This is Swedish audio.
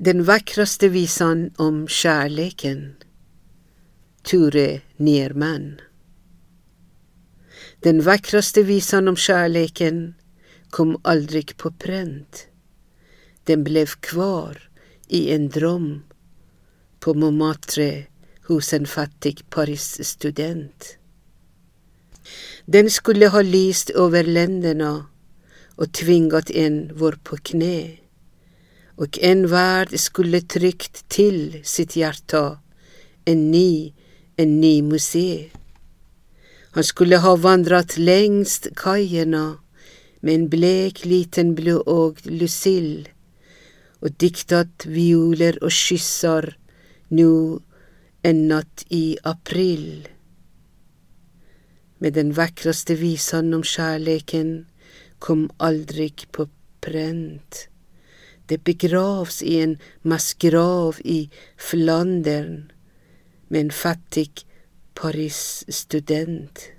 Den vackraste visan om kärleken. Ture Nierman. Den vackraste visan om kärleken kom aldrig på pränt. Den blev kvar i en dröm på Montmartre hos en fattig Paris-student. Den skulle ha lyst över länderna och tvingat en vår på knä. Och en värld skulle tryckt till sitt hjärta en ny, en ny muse. Han skulle ha vandrat längs kajerna med en blek liten blåögd Lucille och diktat violer och kyssar nu en natt i april. Med den vackraste visan om kärleken kom aldrig på pränt. Det begravs i en massgrav i Flandern med en fattig Paris-student.